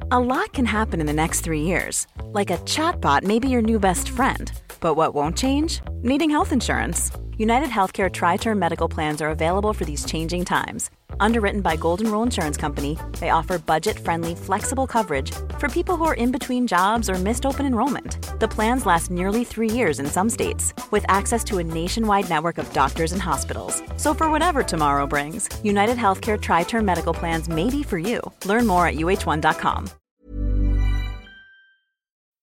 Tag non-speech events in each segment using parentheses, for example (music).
A lot can happen in the next three years. Like a chatbot may be your new best friend. But what won't change? Needing health insurance. United Healthcare Tri Term Medical Plans are available for these changing times. Underwritten by Golden Rule Insurance Company, they offer budget friendly, flexible coverage for people who are in between jobs or missed open enrollment. The plans last nearly three years in some states, with access to a nationwide network of doctors and hospitals. So, for whatever tomorrow brings, United Healthcare Tri Term Medical Plans may be for you. Learn more at uh1.com.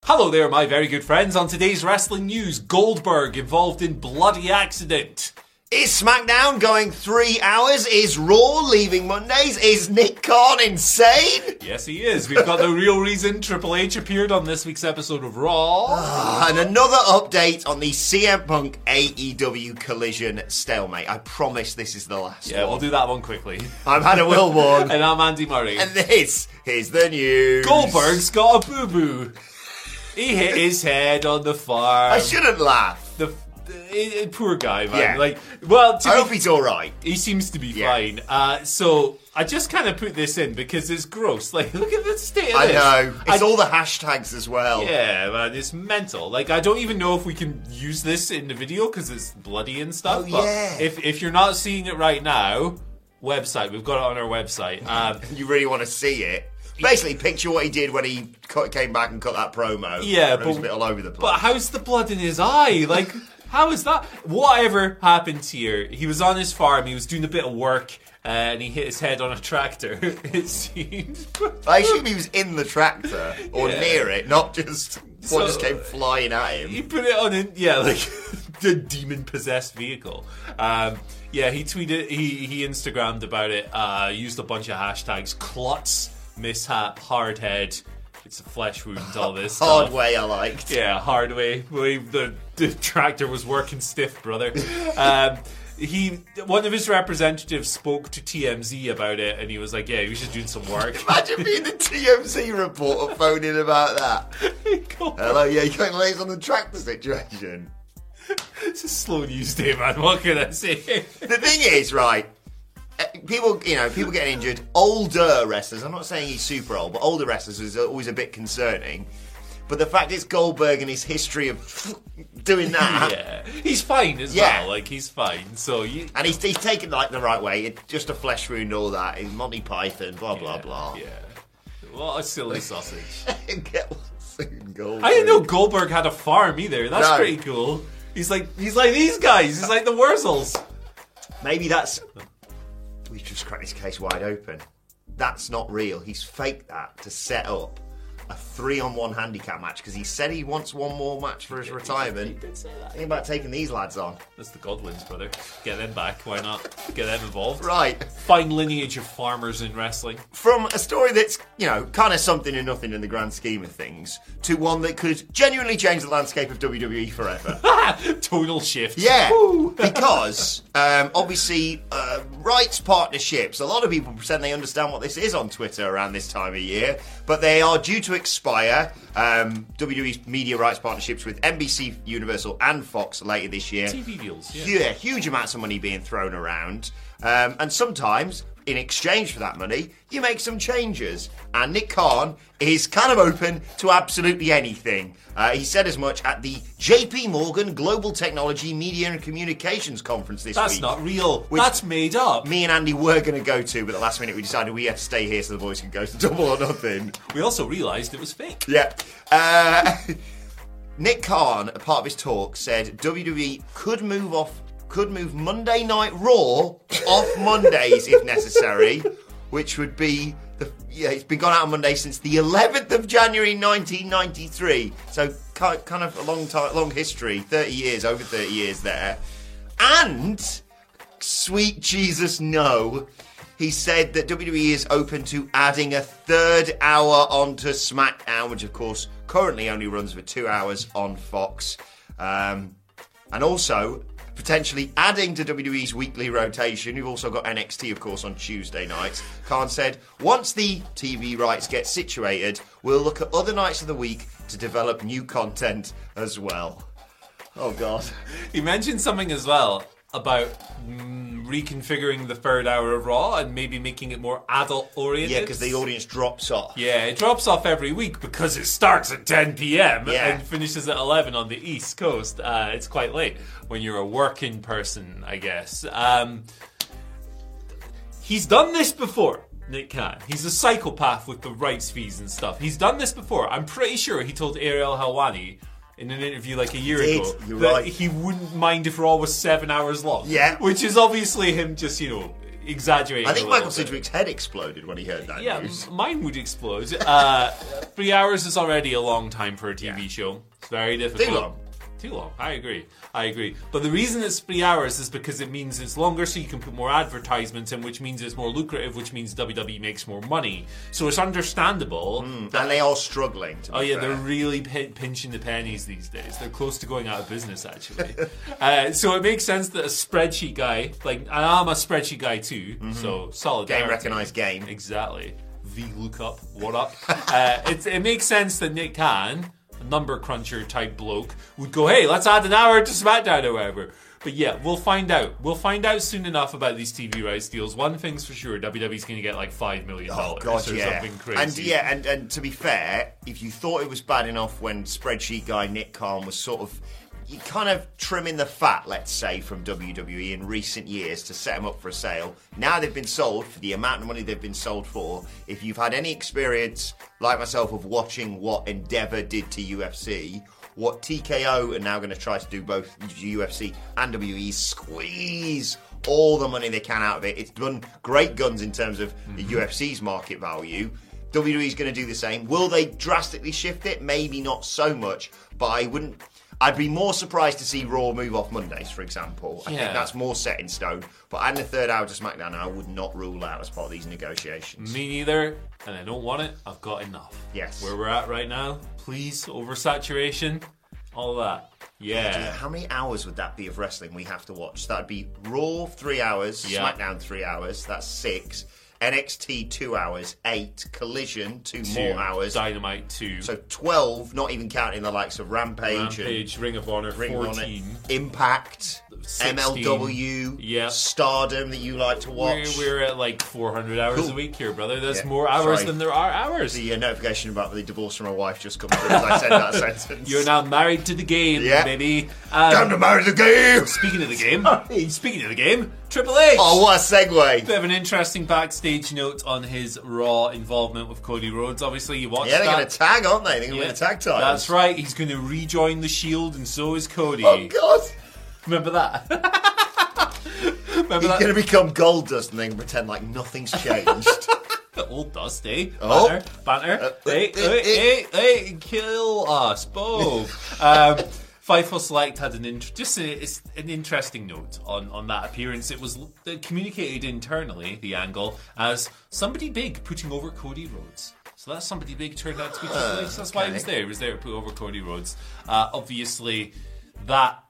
Hello there, my very good friends. On today's wrestling news, Goldberg involved in bloody accident. Is SmackDown going three hours? Is Raw leaving Mondays? Is Nick Khan insane? Yes, he is. We've got the real reason Triple H appeared on this week's episode of Raw. Ah, and another update on the CM Punk AEW collision stalemate. I promise this is the last yeah, one. we'll do that one quickly. I'm Adam Wilbourn, (laughs) and I'm Andy Murray. and this is the news. Goldberg's got a boo boo. He hit his head on the farm. I shouldn't laugh. The, the- poor guy, man. Yeah. Like, well, to I hope he's all right. he seems to be Yeah. fine. Uh, so I just kind of put this in because it's gross. (laughs) Like, look at the state of I this. know. It's I- all the hashtags as well. Yeah, man, it's mental. Like, I don't even know if we can use this in the video because it's bloody and stuff. Oh, but yeah. If if you're not seeing it right now, website. We've got it on our website. (laughs) Um, You really want to see it. Basically, picture what he did when he cut, came back and cut that promo. Yeah, it was but- a bit all over the place. But how's the blood in his eye? Like, (laughs) how is that? Whatever happened here? He was on his farm. He was doing a bit of work, uh, and he hit his head on a tractor. (laughs) It seems. I assume he was in the tractor or Yeah. near it, not just So- what just came flying at him. he put it on in yeah, like (laughs) the demon possessed vehicle. Um, yeah, he tweeted, he he Instagrammed about it. Uh, used a bunch of hashtags: klutz, mishap, hard head. It's a flesh wound. All (laughs) this Hard stuff. way I liked. Yeah, hard way. the, the tractor was working stiff, brother. Um, he, one of his representatives spoke to TMZ about it, and he was like, "Yeah, he was just doing some work." (laughs) Imagine being the TMZ reporter phoning about that. (laughs) Hello, yeah, you got lays on the tractor situation. it's a slow news day, man. What can I say? The thing is, right, uh, Uh, people, you know, people getting injured, older wrestlers, I'm not saying he's super old, but older wrestlers is always a bit concerning. But the fact it's Goldberg and his history of (laughs) doing that, (laughs) yeah, he's fine as Yeah. well. Like he's fine. So you, and he's, he's taken like the right way, it's just a flesh wound, all that, he's Monty Python, blah, blah, blah. Yeah. What a silly sausage. (laughs) Get Goldberg. I didn't know Goldberg had a farm either. That's No. pretty cool. He's like he's like these guys. He's like the Wurzels. Maybe that's. We've just cracked his case wide open. That's not real. He's faked that to set up a three on one handicap match because he said he wants one more match for his retirement. He did say that. Think about taking these lads on. That's the Godwins, brother. Get them back. Why not? Get them involved. Right. Fine lineage of farmers in wrestling. From a story that's, you know, kind of something and nothing in the grand scheme of things to one that could genuinely change the landscape of WWE forever. (laughs) Total shift. Yeah, (laughs) because um, obviously uh, rights partnerships. A lot of people pretend they understand what this is on Twitter around this time of year, but they are due to expire. Um, WWE's media rights partnerships with NBC, Universal, and Fox later this year. TV deals. Yeah. Yeah, huge amounts of money being thrown around, um, and sometimes in exchange for that money, you make some changes. And Nick Khan is kind of open to absolutely anything. Uh, he said as much at the JP Morgan Global Technology Media and Communications Conference this That's week. That's not real. That's made up. Me and Andy were going to go to, but at the last minute we decided we had to stay here so the boys could go to (laughs) Double or Nothing. We also realised it was fake. Yeah. Uh, (laughs) Nick Khan, a part of his talk, said WWE could move off, could move Monday Night Raw off Mondays if necessary, which would be the yeah. It's been gone out on Monday since the 11th of January 1993. So kind of a long time, long history, 30 years, over 30 years there, and sweet Jesus, no. he said that WWE is open to adding a third hour onto SmackDown, which of course currently only runs for two hours on Fox. Um, and also potentially adding to WWE's weekly rotation. You've also got NXT, of course, on Tuesday nights. Khan said, once the TV rights get situated, we'll look at other nights of the week to develop new content as well. Oh, God. He mentioned something as well about mm, reconfiguring the third hour of Raw and maybe making it more adult oriented. Yeah, because the audience drops off. Yeah, it drops off every week because it starts at 10 p.m. Yeah. and finishes at 11 on the East Coast. Uh, it's quite late when you're a working person, I guess. Um, he's done this before. Nick Khan. He's a psychopath with the rights fees and stuff. He's done this before. I'm pretty sure he told Ariel Helwani in an interview like a year ago that right. he wouldn't mind if Raw was seven hours long. Yeah. Which is obviously him just, you know, exaggerating. I think Michael. Sidgwick's head exploded when he heard that Yeah, news. mine would explode. Uh, three hours is already a long time for a TV show. It's very difficult. Too long. I agree. I agree. But the reason it's three hours is because it means it's longer, so you can put more advertisements in, which means it's more lucrative, which means WWE makes more money. So it's understandable. And they are struggling. Oh yeah, fair. they're really pin- pinching the pennies these days. They're close to going out of business, actually. (laughs) uh, so it makes sense that a spreadsheet guy, like and I'm a spreadsheet guy too, so solid Game recognised game. Exactly. V lookup. What up? (laughs) uh, it, it makes sense that Nick Khan, number cruncher type bloke, would go, "Hey, let's add an hour to SmackDown or whatever." But yeah, we'll find out. We'll find out soon enough about these TV rights deals. One thing's for sure: WWE's going to get like five million Oh dollars God, or yeah. something crazy. And yeah, and, and to be fair, if you thought it was bad enough when spreadsheet guy Nick Khan was sort of you kind of trimming the fat, let's say, from WWE in recent years to set them up for a sale. Now they've been sold for the amount of money they've been sold for. If you've had any experience, like myself, of watching what Endeavour did to UFC, what TKO are now going to try to do both UFC and WWE, squeeze all the money they can out of it. It's done great guns in terms of mm-hmm. the UFC's market value. WWE's going to do the same. Will they drastically shift it? Maybe not so much, but I wouldn't. I'd be more surprised to see Raw move off Mondays, for example. I Yeah. think that's more set in stone. But adding a third hour to SmackDown, I would not rule out as part of these negotiations. Me neither, and I don't want it. I've got enough. Yes. Where we're at right now, please, oversaturation, all that. Yeah, Yeah. How many hours would that be of wrestling we have to watch? That'd be Raw three hours, Yeah. SmackDown three hours. That's six. NXT two hours, eight. Collision two, Two, more hours. Dynamite 2. So twelve, not even counting the likes of Rampage, Rampage, Ring of Honor and Ring of Honor, Impact, 16. MLW, Yeah. Stardom that you like to We're, watch. we're at like 400 hours Cool. a week here, brother. There's Yeah, more hours sorry. than there are hours. the uh, notification about the divorce from my wife just come through as I said that (laughs) sentence. You're now married to the game, Yeah. baby. Um, Time to marry the game. Speaking of the game, speaking of the game, Triple H. Oh, what a segue! Bit of an interesting backstage note on his Raw involvement with Cody Rhodes. Obviously, you watched Yeah, they're going to tag, aren't they? They're going to Yeah. win the tag titles. That's right. He's going to rejoin the Shield, and so is Cody. Oh God! Remember that? (laughs) Remember He's that? going to become Goldust and then pretend like nothing's changed. Old Dust, eh? Oh. Banner, banner. Uh, hey, uh, hey, uh, hey, hey, kill us both. (laughs) um, Fightful Select had an int- just a, it's an interesting note on, on that appearance. It was communicated internally, the angle, as somebody big putting over Cody Rhodes. So that's somebody big turned out to be Triple H. That's why he was there. He was there to put over Cody Rhodes. Uh, obviously, that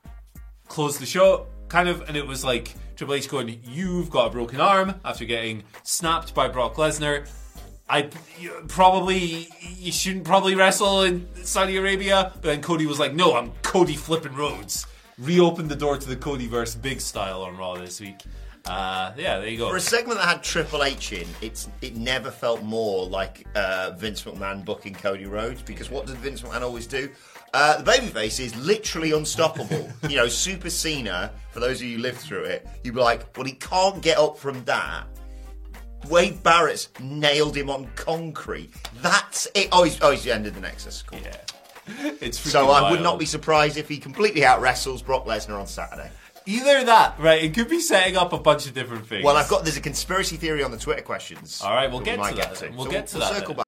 closed the show, kind of, and it was like Triple H going, "You've got a broken arm after getting snapped by Brock Lesnar. I probably you shouldn't probably wrestle in Saudi Arabia." But then Cody was like, "No, I'm Cody flipping Rhodes." Reopened the door to the Cody Codyverse big style on Raw this week. Uh, yeah, there you go. For a segment that had Triple H in, it's it never felt more like uh, Vince McMahon booking Cody Rhodes because what did Vince McMahon always do? Uh, the babyface is literally unstoppable. (laughs) you know, Super Cena. For those of you who lived through it, you'd be like, "Well, he can't get up from that." Wade Barrett's nailed him on concrete. That's it. Oh, he's, oh, he's ended the Nexus. Cool. yeah, (laughs) it's So I would not be surprised if he completely out wrestles Brock Lesnar on Saturday. either that. Right, it could be setting up a bunch of different things. Well, I've got there's a conspiracy theory on the Twitter questions. All right, we'll get we to that then. We'll get to we'll that Circle then. back.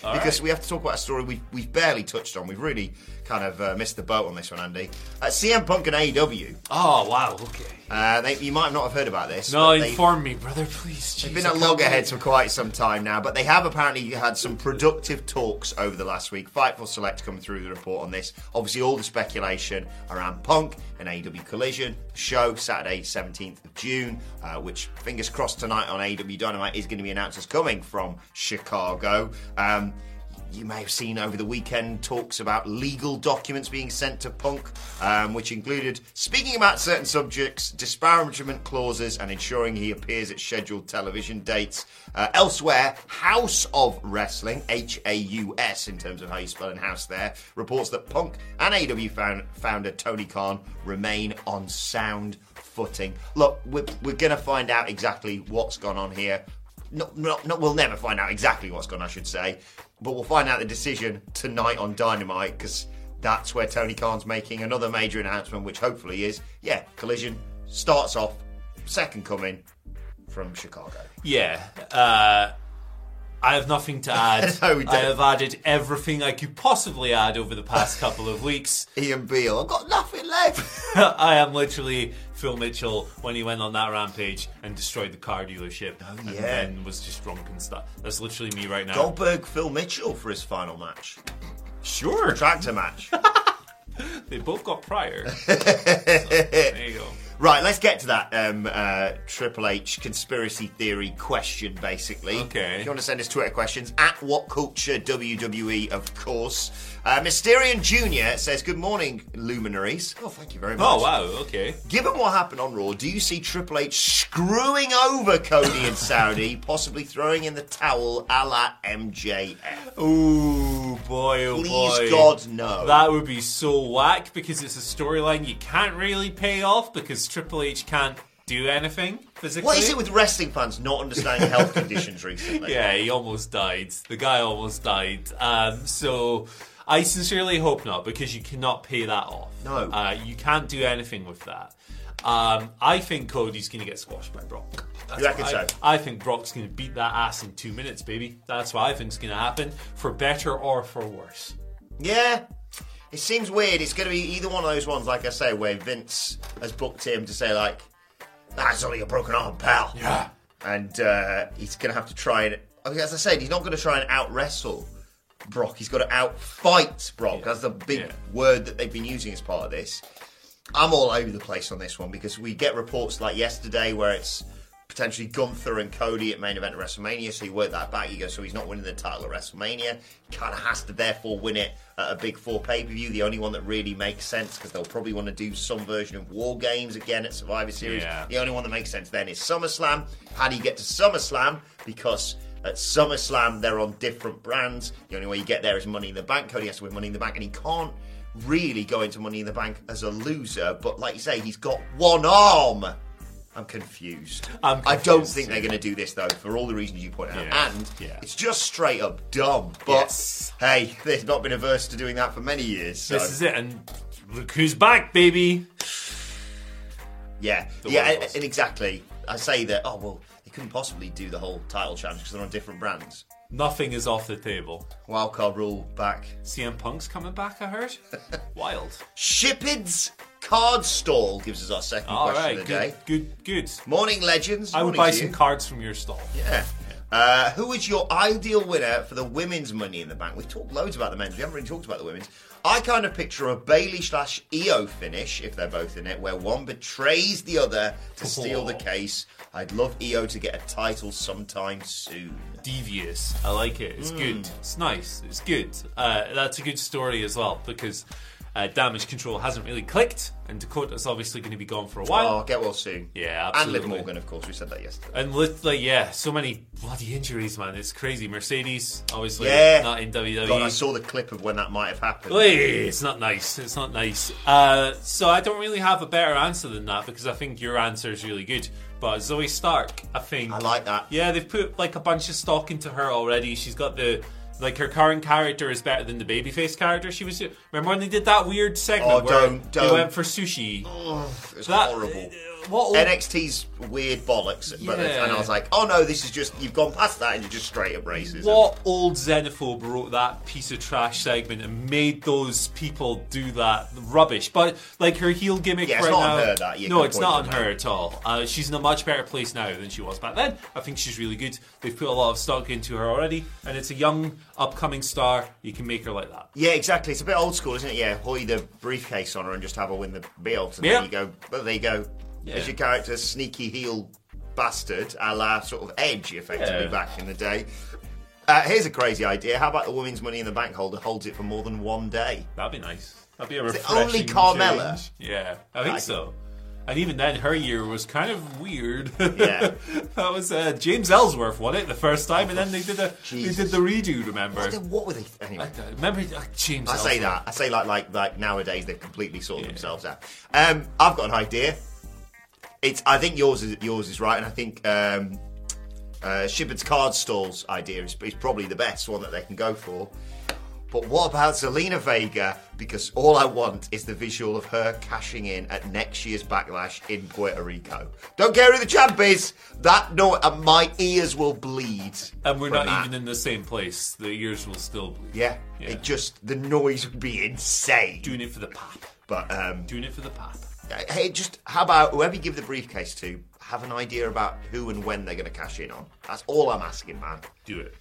Because we have to talk about a story we've, we've barely touched on. We've really kind of uh, missed the boat on this one, Andy. Uh, CM Punk and AEW. Oh wow, okay. Uh, they, you might not have heard about this. No, they- inform me, brother, please. They've been at loggerheads for quite some time now, but they have apparently had some productive talks over the last week. Fightful Select come through the report on this. Obviously, all the speculation around Punk and AEW Collision. Show, Saturday, 17th of June, uh, which, fingers crossed, tonight on AEW Dynamite is going to be announced as coming from Chicago. Um, you may have seen over the weekend talks about legal documents being sent to Punk, um, which included speaking about certain subjects, disparagement clauses, and ensuring he appears at scheduled television dates. Uh, elsewhere, House of Wrestling, H A U S in terms of how you spell in house there, reports that Punk and AW found, founder Tony Khan remain on sound footing. Look, we're, we're going to find out exactly what's gone on here no, no, no, we'll never find out exactly what's gone, I should say, but we'll find out the decision tonight on Dynamite because that's where Tony Khan's making another major announcement, which hopefully is, yeah, Collision starts off second coming from Chicago. Yeah. Uh, I have nothing to (laughs) add. No. I have added everything I could possibly add over the past couple of weeks. (laughs) Ian Beale, I've got nothing left. (laughs) I am literally Phil Mitchell when he went on that rampage and destroyed the car dealership oh, and Oh, yeah. then was just drunk and stuff. That's literally me right now. Goldberg, Phil Mitchell for his final match. Sure. Tractor match. They both got prior. So, there you go. Right, let's get to that um, uh, Triple H conspiracy theory question, basically. Okay. If you want to send us Twitter questions, at What Culture WWE, of course. Uh, Mysterian Jr. says, Good morning, luminaries. Oh, thank you very much. Oh, wow. Okay. Given what happened on Raw, do you see Triple H screwing over Cody and Saudi, (laughs) possibly throwing in the towel a la MJF? Ooh, boy, oh Please, boy. God, no. That would be so whack because it's a storyline you can't really pay off because Triple H can't do anything physically. What is it with wrestling fans not understanding health (laughs) conditions recently? Yeah, he almost died. The guy almost died. Um, so I sincerely hope not because you cannot pay that off. No. Uh, you can't do anything with that. Um, I think Cody's going to get squashed by Brock. That's You reckon what I, so? I think Brock's going to beat that ass in two minutes, baby. That's what I think's going to happen, for better or for worse. Yeah. It seems weird. It's going to be either one of those ones, like I say, where Vince has booked him to say, like, that's only a broken arm, pal. Yeah. And uh, he's going to have to try and, as I said, he's not going to try and out wrestle Brock. He's got to out fight Brock. That's the big Yeah. word that they've been using as part of this. I'm all over the place on this one because we get reports like yesterday where it's potentially Gunther and Cody at main event at WrestleMania. So you work that back, you go, so he's not winning the title at WrestleMania. He kind of has to therefore win it at a big four pay per view, the only one that really makes sense because they'll probably want to do some version of War Games again at Survivor Series. Yeah. The only one that makes sense then is SummerSlam. How do you get to SummerSlam? Because at SummerSlam they're on different brands. The only way you get there is Money in the Bank. Cody has to win Money in the Bank, and he can't really go into Money in the Bank as a loser. But like you say, he's got one arm. I'm confused. I'm I don't think they're going to do this though, for all the reasons you point out, Yeah, and yeah. it's just straight up dumb. But Yes. hey, (laughs) they've not been averse to doing that for many years. So This is it, and look who's back, baby. yeah, The yeah, and, and exactly. I say that. Oh well, they couldn't possibly do the whole title challenge because they're on different brands. Nothing is off the table. Wildcard rule back. CM Punk's coming back, I heard. (laughs) Wild. Shipid's card stall gives us our second All question right, of the day. good, good, good. Morning legends. I would Morning buy to some you. cards from your stall. Yeah. Uh, who is your ideal winner for the women's Money in the Bank? We've talked loads about the men's. We haven't really talked about the women's. I kind of picture a Bayley slash IYO finish, if they're both in it, where one betrays the other to steal the Oh. case. I'd love IYO to get a title sometime soon. Devious. I like it. It's good. It's nice. It's good. Uh, that's a good story as well because uh, damage control hasn't really clicked, and Dakota's obviously going to be gone for a while. Oh, get well soon. Yeah, And Liv. Morgan, of course. We said that yesterday. And lit- like, yeah, so many bloody injuries, man. It's crazy. Mercedes, obviously, Yeah. not in. WWE. God, I saw the clip of when that might have happened. Hey, it's not nice. It's not nice. Uh, so I don't really have a better answer than that because I think your answer is really good. But Zoey Stark, I think I like that. Yeah, they've put like a bunch of stock into her already. She's got the like her current character is better than the babyface character she was. Remember when they did that weird segment Oh, where don't- they don't. went for sushi? It's That- horrible. What? NXT's weird bollocks, but Yeah. and I was like, oh no, this is just you've gone past that and you're just straight up racism. What old xenophobe wrote that piece of trash segment and made those people do that rubbish? But like her heel gimmick Yeah, it's right not on now, her, that. Yeah, no, good it's point not on on her at all. Uh, she's in a much better place now than she was back then. I think she's really good. They've put a lot of stock into her already, and it's a young upcoming star. You can make her like that. Yeah, exactly. It's a bit old school, isn't it? Yeah, hoy the briefcase on her and just have her win the belt, and Yeah. then you go, But there you go. Yeah. There's your character, sneaky heel bastard, a la sort of Edge, effectively Yeah. back in the day. Uh, here's a crazy idea. How about the women's Money in the Bank holder holds it for more than one day? That'd be nice. That'd be a refreshing only Carmella? change. Yeah, I think Like- so. And even then, her year was kind of weird. (laughs) Yeah. that was uh, James Ellsworth won it the first time, and then they did a Jesus. they did the redo. Remember? What, the- what were they? Anyway. I- I remember uh, James. I say that. I say like like like nowadays they've completely sorted Yeah. themselves out. Um, I've got an idea. It's I think yours is yours is right, and I think um, uh, Shepard's card stalls idea is, is probably the best one that they can go for. But what about Zelina Vega? Because all I want is the visual of her cashing in at next year's Backlash in Puerto Rico. Don't care who the champ is. That no, uh, my ears will bleed. And we're not that. even in the same place. The ears will still bleed. Yeah, Yeah. it just the noise would be insane. Doing it for the pap. But um, Doing it for the pap. Hey, just how about whoever you give the briefcase to, have an idea about who and when they're going to cash in on. That's all I'm asking, man. Do it.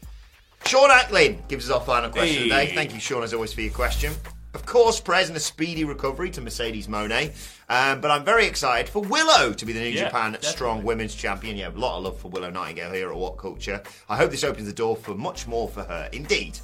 Sean Acklin gives us our final question Hey. today. Thank you, Sean, as always, for your question. Of course, prayers and a speedy recovery to Mercedes Moné. Um, but I'm very excited for Willow to be the New Yeah, Japan definitely. Strong Women's Champion. Yeah, a lot of love for Willow Nightingale here at What Culture. I hope this opens the door for much more for her. Indeed.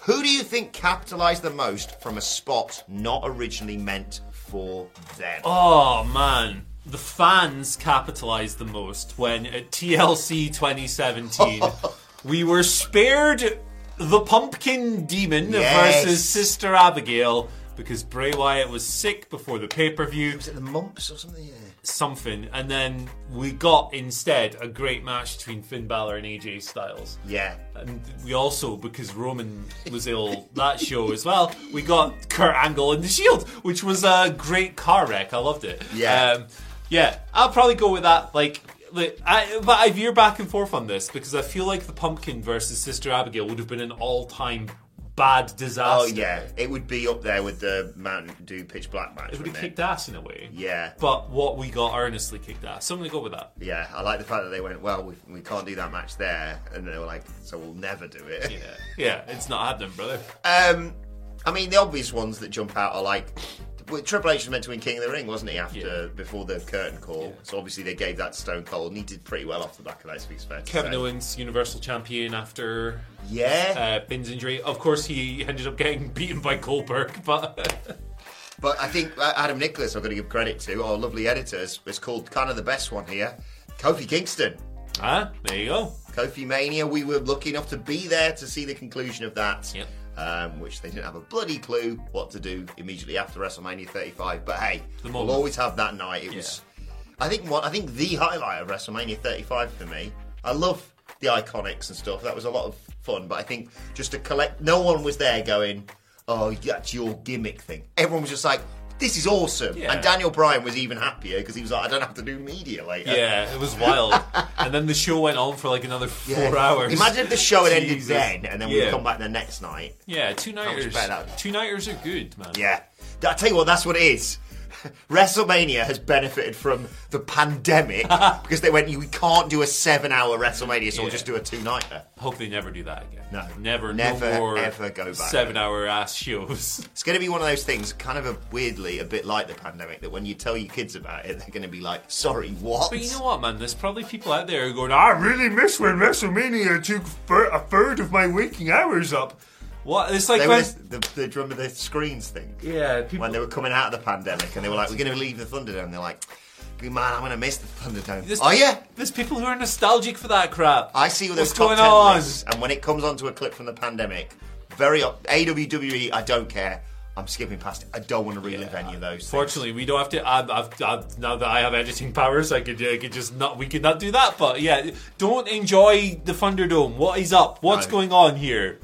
Who do you think capitalised the most from a spot not originally meant for them? Oh man, the fans capitalized the most when at TLC 2017 (laughs) we were spared the Pumpkin Demon Yes. versus Sister Abigail because Bray Wyatt was sick before the pay per view. Was it the mumps or something? Yeah. Something, and then we got instead a great match between Finn Balor and AJ Styles. Yeah. And we also, because Roman was ill that show as well, we got Kurt Angle and the Shield, which was a great car wreck. I loved it. Yeah. um, yeah. I'll probably go with that. Like, like I, but I veer back and forth on this because I feel like the Pumpkin versus Sister Abigail would have been an all-time bad disaster. Oh yeah, it would be up there with the Mountain Dew Pitch Black match. It would have kicked ass in a way. Yeah, But what we got earnestly kicked ass. So I'm to go with that. yeah. I like the fact that they went, well, we, we can't do that match there, and they were like, so we'll never do it. Yeah. Yeah, it's not happening, brother. Um, I mean, the obvious ones that jump out are like. Well, Triple H was meant to win King of the Ring, wasn't he? After Yeah. before the curtain call, so obviously they gave that to Stone Cold, and he did pretty well off the back of that. To be fair, Kevin say. Owens, Universal Champion after yeah. uh, Finn's injury. Of course, he ended up getting (laughs) beaten by Goldberg, but (laughs) But I think uh, Adam Nicholas, I've got to give credit to, our lovely editors, is called kind of the best one here. Kofi Kingston. ah, there you go. Kofi Mania, we were lucky enough to be there to see the conclusion of that. Yep. Um, which they didn't have a bloody clue what to do immediately after WrestleMania 35. But hey, we'll always have that night. It was. I think what I think the highlight of WrestleMania 35 for me. I love the iconics and stuff. That was a lot of fun. But I think just to collect, no one was there going, "Oh, that's your gimmick thing." Everyone was just like. This is awesome, Yeah. and Daniel Bryan was even happier because he was like, "I don't have to do media later." Yeah, it was wild. (laughs) and then the show went on for like another four Yeah. hours. Imagine if the show had ended then, and then we Yeah. would come back the next night. Yeah, two nighters. Two nighters are good, man. Yeah. I tell you what, that's what it is. (laughs) WrestleMania has benefited from the pandemic (laughs) because they went, we can't do a seven hour WrestleMania, so we'll just do a two nighter. Hope they never do that again. No. never, Never, no more ever go back. Seven-hour ass shows. (laughs) It's going to be one of those things, kind of a, weirdly a bit like the pandemic, that when you tell your kids about it, they're going to be like, sorry, what? But you know what, man? There's probably people out there going, "I really miss when WrestleMania took a third of my waking hours up." What? It's like They were when, the, the, the drum of the screens thing. yeah, people. When they were coming out of the pandemic and they were like, we're going to leave the Thunderdome. They're like, man, I'm going to miss the Thunderdome. There's- oh, yeah? There's people who are nostalgic for that crap. I see all those What's top going 10 on? lists, and when it comes onto a clip from the pandemic, very up- AWWE, I don't care. I'm skipping past it. I don't want to relive any of those. things. Fortunately, we don't have to. I've, I've, I've, now that I have editing powers, I could, I could just not. We could not do that. But yeah, don't enjoy the Thunderdome. What is up? What's No. going on here?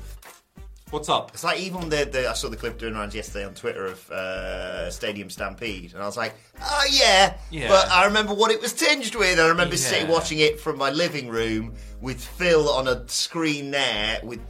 What's up? It's like even the, the I saw the clip doing around yesterday on Twitter of uh, Stadium Stampede, and I was like, oh yeah, Yeah. but I remember what it was tinged with. I remember Yeah. sitting watching it from my living room with Phil on a screen there with.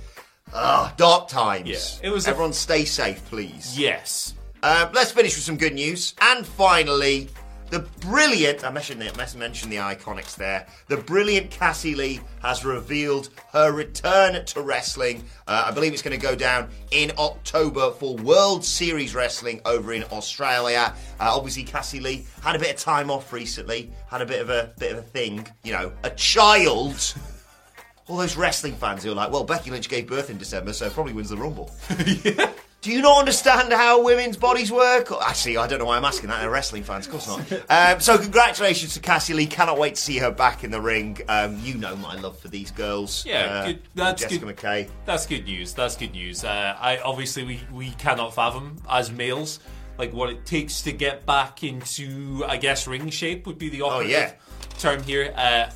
Ah, dark times. Yeah, it was a- Everyone, stay safe, please. Yes. Uh, let's finish with some good news. And finally, the brilliant, I mentioned, it, I mentioned the iconics there. The brilliant Cassie Lee has revealed her return to wrestling. Uh, I believe it's going to go down in October for World Series Wrestling over in Australia. Uh, obviously, Cassie Lee had a bit of time off recently, had a bit of a bit of a thing, you know, a child. (laughs) All those wrestling fans who are like, well, Becky Lynch gave birth in December, so probably wins the Rumble. (laughs) (laughs) Do you not understand how women's bodies work? Actually, I don't know why I'm asking that. They're wrestling fans, of course not. (laughs) Um, so, congratulations to Cassie Lee. Cannot wait to see her back in the ring. Um, you know my love for these girls. Yeah, Uh, good- that's Jessica good. McKay. That's good news. That's good news. Uh, I obviously we we cannot fathom as males like what it takes to get back into I guess ring shape would be the operative yeah. term here. Uh,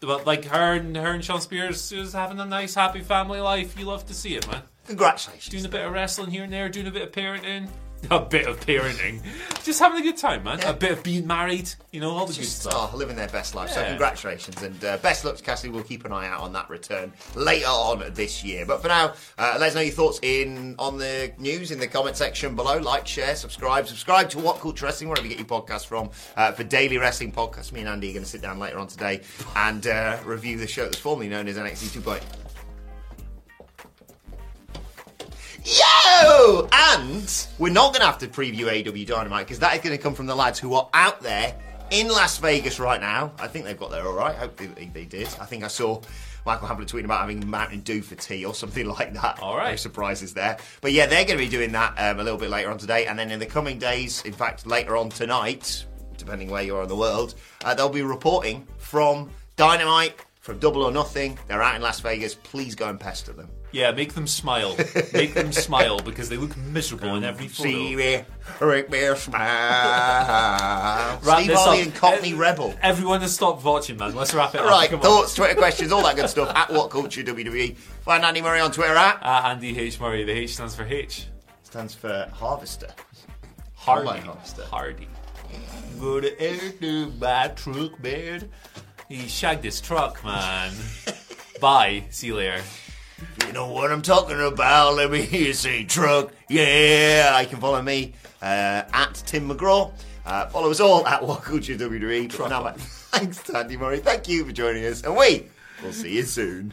but like her and her and Shawn Spears is having a nice happy family life. You love to see it, man. Congratulations. Doing a bit of wrestling here and there, doing a bit of parenting. (laughs) A bit of parenting. Just having a good time, man. Yeah. A bit of being married, you know, all the good stuff. oh, living their best life. So congratulations and uh, best luck to Cassie. We'll keep an eye out on that return later on this year. But for now, uh, let us know your thoughts in on the news in the comment section below. Like, share, subscribe, subscribe to What Culture Wrestling wherever you get your podcast from uh, for daily wrestling podcasts. Me and Andy are going to sit down later on today and uh, review the show that's formerly known as NXT 2.0. Yo! And we're not going to have to preview AW Dynamite because that is going to come from the lads who are out there in Las Vegas right now. I think they've got there all right. Hopefully they, they did. I think I saw Michael Hamlet tweeting about having Mountain Dew for tea or something (laughs) like that. All right. No surprises there. But yeah, they're going to be doing that um, a little bit later on today. And then in the coming days, in fact, later on tonight, depending where you are in the world, uh, they'll be reporting from Dynamite, from Double or Nothing. They're out in Las Vegas. Please go and pester them. Yeah, make them smile. Make them smile because they look miserable in every photo. See me, make me smile. Steve Harley and Cockney Rebel. Everyone has stopped watching, man. Let's wrap it up. Right, Come on. thoughts, Twitter questions, all that good stuff at What Culture WWE. Find Andy Murray on Twitter at Uh, Andy H. Murray. The H stands for H. stands for Harvester. Hardy. Hardy. Go to air to my truck, man. He shagged his truck, man. Bye. See you later. You know what I'm talking about? Let me hear you say truck. Yeah, you can follow me uh, at Tim McGraw. Uh, follow us all at What Culture WWE. But for now, Truck. (laughs) thanks Andy Murray. Thank you for joining us, and we will see you soon.